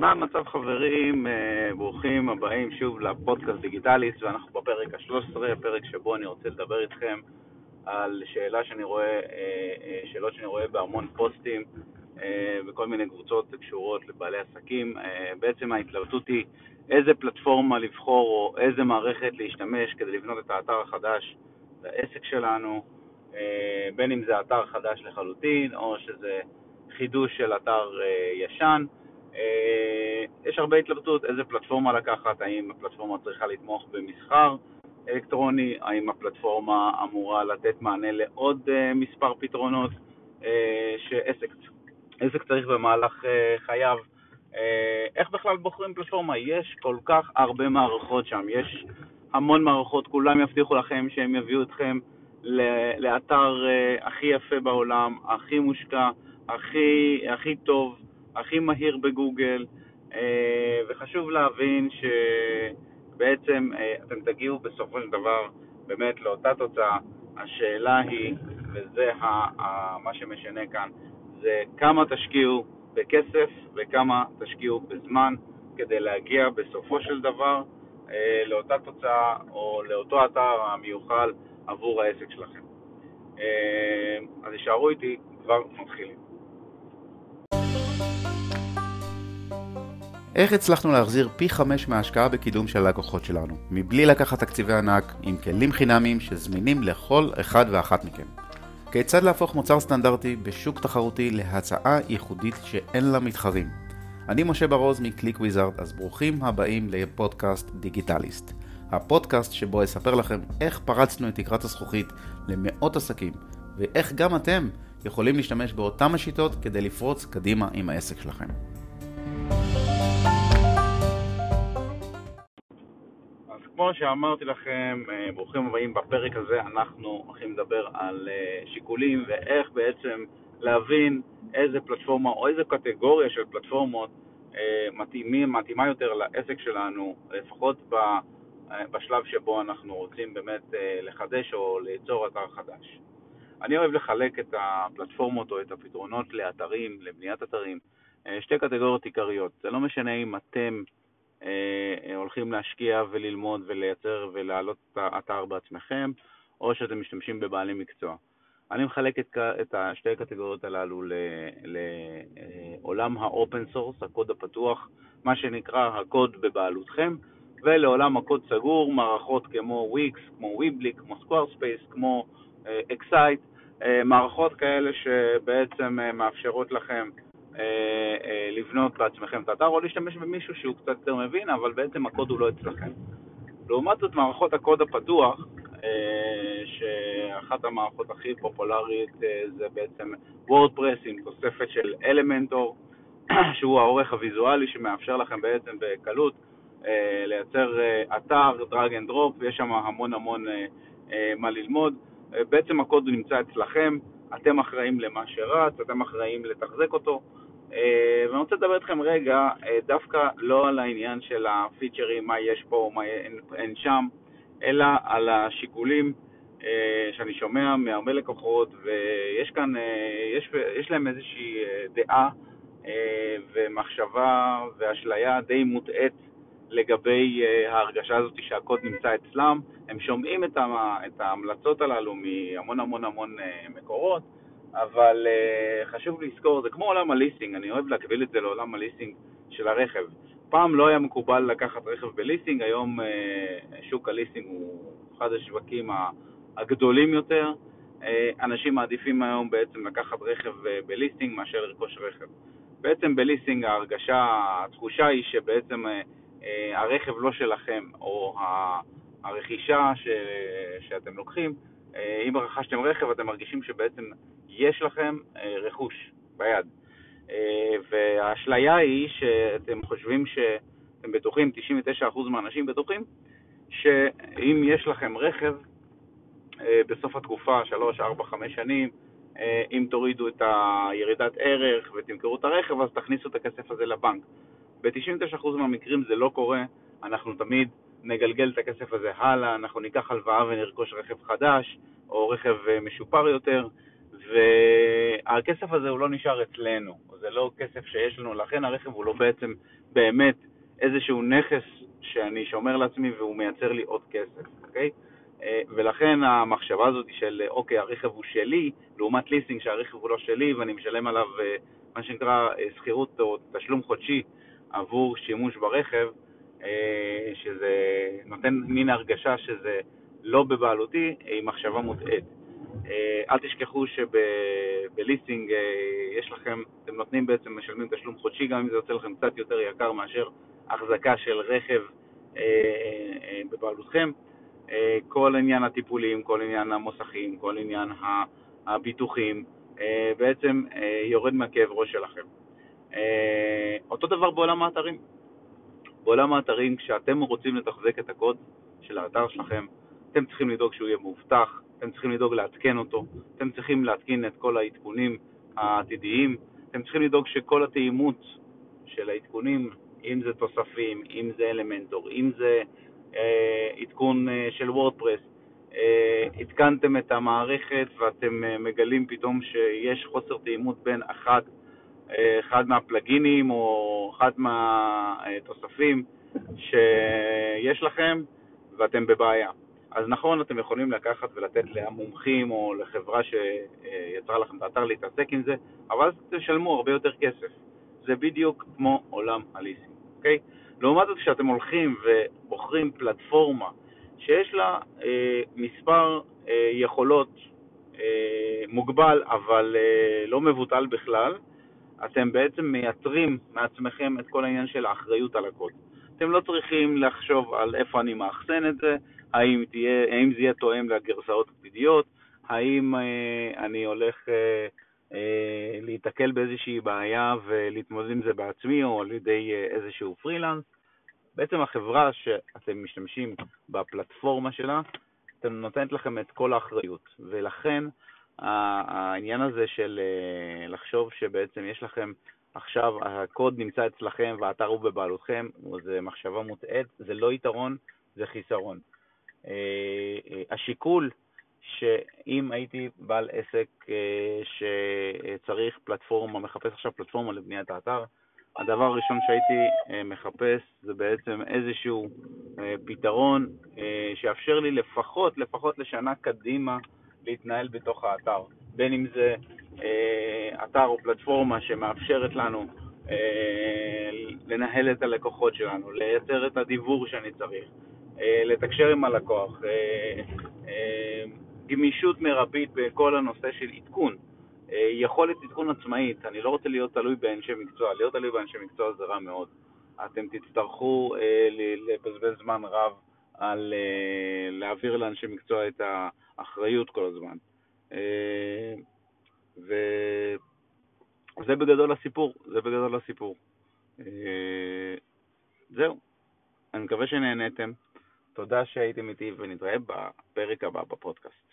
מה המצב חברים? אה, ברוכים הבאים שוב לפודקאסט דיגיטליסט ואנחנו בפרק ה-13, פרק שבו אני רוצה לדבר איתכם על שאלה שאני רואה, אה, אה, שאלות שאני רואה בהמון פוסטים בכל מיני קבוצות קשורות לבעלי עסקים. בעצם ההתלבטות היא איזה פלטפורמה לבחור או איזה מערכת להשתמש כדי לבנות את האתר החדש לעסק שלנו, בין אם זה אתר חדש לחלוטין או שזה חידוש של אתר ישן. אה, יש הרבה התלבטות איזה פלטפורמה לקחת, האם הפלטפורמה צריכה לתמוך במסחר אלקטרוני, האם הפלטפורמה אמורה לתת מענה לעוד אה, מספר פתרונות אה, שעסק צריך במהלך חייו. איך בכלל בוחרים פלטפורמה? יש כל כך הרבה מערכות שם, יש המון מערכות, כולם יבטיחו לכם שהם יביאו אתכם לאתר הכי יפה בעולם, הכי מושקע, הכי, הכי טוב. הכי מהיר בגוגל, אה, וחשוב להבין שבעצם אה, אתם תגיעו בסופו של דבר באמת לאותה תוצאה. השאלה היא, וזה מה שמשנה כאן, זה כמה תשקיעו בכסף וכמה תשקיעו בזמן כדי להגיע בסופו של דבר אה, לאותה תוצאה או לאותו אתר המיוחל עבור העסק שלכם. אז יישארו איתי, כבר מתחילים. איך הצלחנו להחזיר פי חמש מההשקעה בקידום של הלקוחות שלנו, מבלי לקחת תקציבי ענק, עם כלים חינמיים שזמינים לכל אחד ואחת מכם? כיצד להפוך מוצר סטנדרטי בשוק תחרותי להצעה ייחודית שאין לה מתחרים? אני משה ברוז מקליק וויזארד, אז ברוכים הבאים לפודקאסט דיגיטליסט. הפודקאסט שבו אספר לכם איך פרצנו את תקרת הזכוכית למאות עסקים, ואיך גם אתם יכולים להשתמש באותן השיטות כדי לפרוץ קדימה עם העסק שלכם. כמו שאמרתי לכם, אה, ברוכים הבאים בפרק הזה, אנחנו הולכים לדבר על אה, שיקולים ואיך בעצם להבין איזה פלטפורמה או איזה קטגוריה של פלטפורמות אה, מתאימים, מתאימה יותר לעסק שלנו, לפחות בשלב שבו אנחנו רוצים באמת לחדש או ליצור אתר חדש. אני אוהב לחלק את הפלטפורמות או את הפתרונות לאתרים, לבניית אתרים, שתי קטגוריות עיקריות. זה לא משנה אם אתם הולכים להשקיע וללמוד ולייצר ולהעלות את האתר בעצמכם, או שאתם משתמשים בבעלי מקצוע. אני מחלק את, את שתי הקטגוריות הללו לעולם ה-open source, הקוד הפתוח, מה שנקרא הקוד בבעלותכם, ולעולם הקוד סגור, מערכות כמו Wix, כמו Weebly, כמו Squarespace, כמו Excite, uh, מערכות כאלה שבעצם מאפשרות לכם אה, אה, לבנות בעצמכם את האתר, או להשתמש במישהו שהוא קצת יותר מבין, אבל בעצם הקוד הוא לא אצלכם. לעומת זאת, מערכות הקוד הפתוח, אה, שאחת המערכות הכי פופולרית זה בעצם וורדפרס עם תוספת של אלמנטור, שהוא העורך הוויזואלי שמאפשר לכם בעצם בקלות לייצר אתר, drag and drop, ויש שם המון המון מה ללמוד. בעצם הקוד נמצא אצלכם, אתם אחראים למה שרץ, אתם אחראים לתחזק אותו, אה, ואני רוצה לדבר איתכם רגע אה, דווקא לא על העניין של הפיצ'רים, מה יש פה, מה אין, אין שם, אלא על השיקולים אה, שאני שומע מהרבה לקוחות, ויש כאן, יש, יש להם איזושהי דעה ומחשבה ואשליה די מוטעית לגבי ההרגשה הזאת שהקוד נמצא אצלם. הם שומעים את ההמלצות הללו מהמון המון המון מקורות, אבל uh, חשוב לזכור, זה כמו עולם הליסינג, אני אוהב להקביל את זה לעולם הליסינג של הרכב. פעם לא היה מקובל לקחת רכב בליסינג, היום uh, שוק הליסינג הוא אחד השווקים הגדולים יותר. Uh, אנשים מעדיפים היום בעצם לקחת רכב uh, בליסינג מאשר לרכוש רכב. בעצם בליסינג ההרגשה, התחושה היא שבעצם uh, uh, הרכב לא שלכם, או הרכישה ש, שאתם לוקחים, uh, אם רכשתם רכב אתם מרגישים שבעצם יש לכם אה, רכוש ביד. אה, והאשליה היא שאתם חושבים שאתם בטוחים, 99% מהאנשים בטוחים, שאם יש לכם רכב אה, בסוף התקופה, 3, 4, 5 שנים, אם תורידו את הירידת ערך ותמכרו את הרכב, אז תכניסו את הכסף הזה לבנק. ב-99% מהמקרים זה לא קורה, אנחנו תמיד נגלגל את הכסף הזה הלאה, אנחנו ניקח הלוואה ונרכוש רכב חדש או רכב משופר יותר, והכסף הזה הוא לא נשאר אצלנו, זה לא כסף שיש לנו, לכן הרכב הוא לא בעצם באמת איזשהו נכס שאני שומר לעצמי והוא מייצר לי עוד כסף, אוקיי? אה, ולכן המחשבה הזאת של אוקיי, הרכב הוא שלי, לעומת ליסינג שהרכב הוא לא שלי ואני משלם עליו אה, מה שנקרא שכירות או תשלום חודשי עבור שימוש ברכב, שזה נותן מין הרגשה שזה לא בבעלותי, היא מחשבה מוטעית. אה, אל תשכחו שבליסינג אה, יש לכם, אתם נותנים בעצם, משלמים תשלום חודשי, גם אם זה יוצא לכם קצת יותר יקר מאשר החזקה של רכב אה, בבעלותכם. כל עניין הטיפולים, כל עניין המוסכים, כל עניין הביטוחים, בעצם יורד מהכאב ראש שלכם. אותו דבר בעולם האתרים. בעולם האתרים, כשאתם רוצים לתחזק את הקוד של האתר שלכם, אתם צריכים לדאוג שהוא יהיה מאובטח, אתם צריכים לדאוג לעדכן אותו, אתם צריכים להתקין את כל העדכונים העתידיים, אתם צריכים לדאוג שכל התאימות של העדכונים, אם זה תוספים, אם זה אלמנטור, אם זה אה, עדכון אה, של וורדפרס, אה, עדכנתם את המערכת ואתם אה, מגלים פתאום שיש חוסר תאימות בין אחד, אה, אחד מהפלגינים או אחד מהתוספים שיש לכם ואתם בבעיה. אז נכון, אתם יכולים לקחת ולתת למומחים או לחברה שיצרה לכם את האתר להתעסק עם זה, אבל אז תשלמו הרבה יותר כסף. זה בדיוק כמו עולם הליסינג, אוקיי? לעומת זאת, כשאתם הולכים ובוחרים פלטפורמה שיש לה אה, מספר אה, יכולות אה, מוגבל, אבל אה, לא מבוטל בכלל, אתם בעצם מייתרים מעצמכם את כל העניין של האחריות על הקוד. אתם לא צריכים לחשוב על איפה אני מאחסן את זה, האם, תהיה, האם זה יהיה תואם לגרסאות עתידיות, האם אה, אני הולך אה, אה, להיתקל באיזושהי בעיה ולהתמודד עם זה בעצמי או על ידי אה, איזשהו פרילנס. בעצם החברה שאתם משתמשים בפלטפורמה שלה, אתם נותנת לכם את כל האחריות, ולכן העניין הזה של אה, לחשוב שבעצם יש לכם עכשיו הקוד נמצא אצלכם והאתר הוא בבעלותכם, זה מחשבה מוטעית, זה לא יתרון, זה חיסרון. אה, אה, השיקול שאם הייתי בעל עסק אה, שצריך פלטפורמה, מחפש עכשיו פלטפורמה לבניית האתר, הדבר הראשון שהייתי מחפש זה בעצם איזשהו פתרון שיאפשר לי לפחות, לפחות לשנה קדימה להתנהל בתוך האתר. בין אם זה אתר או פלטפורמה שמאפשרת לנו לנהל את הלקוחות שלנו, לייצר את הדיבור שאני צריך, לתקשר עם הלקוח, אה, אה, גמישות מרבית בכל הנושא של עדכון, יכולת עדכון עצמאית, אני לא רוצה להיות תלוי באנשי מקצוע, להיות תלוי באנשי מקצוע זה רע מאוד. אתם תצטרכו לבזבז זמן רב על להעביר לאנשי מקצוע את האחריות כל הזמן. וזה בגדול הסיפור, זה בגדול הסיפור. זהו. אני מקווה שנהניתם. תודה שהייתם איתי ונתראה בפרק הבא בפודקאסט.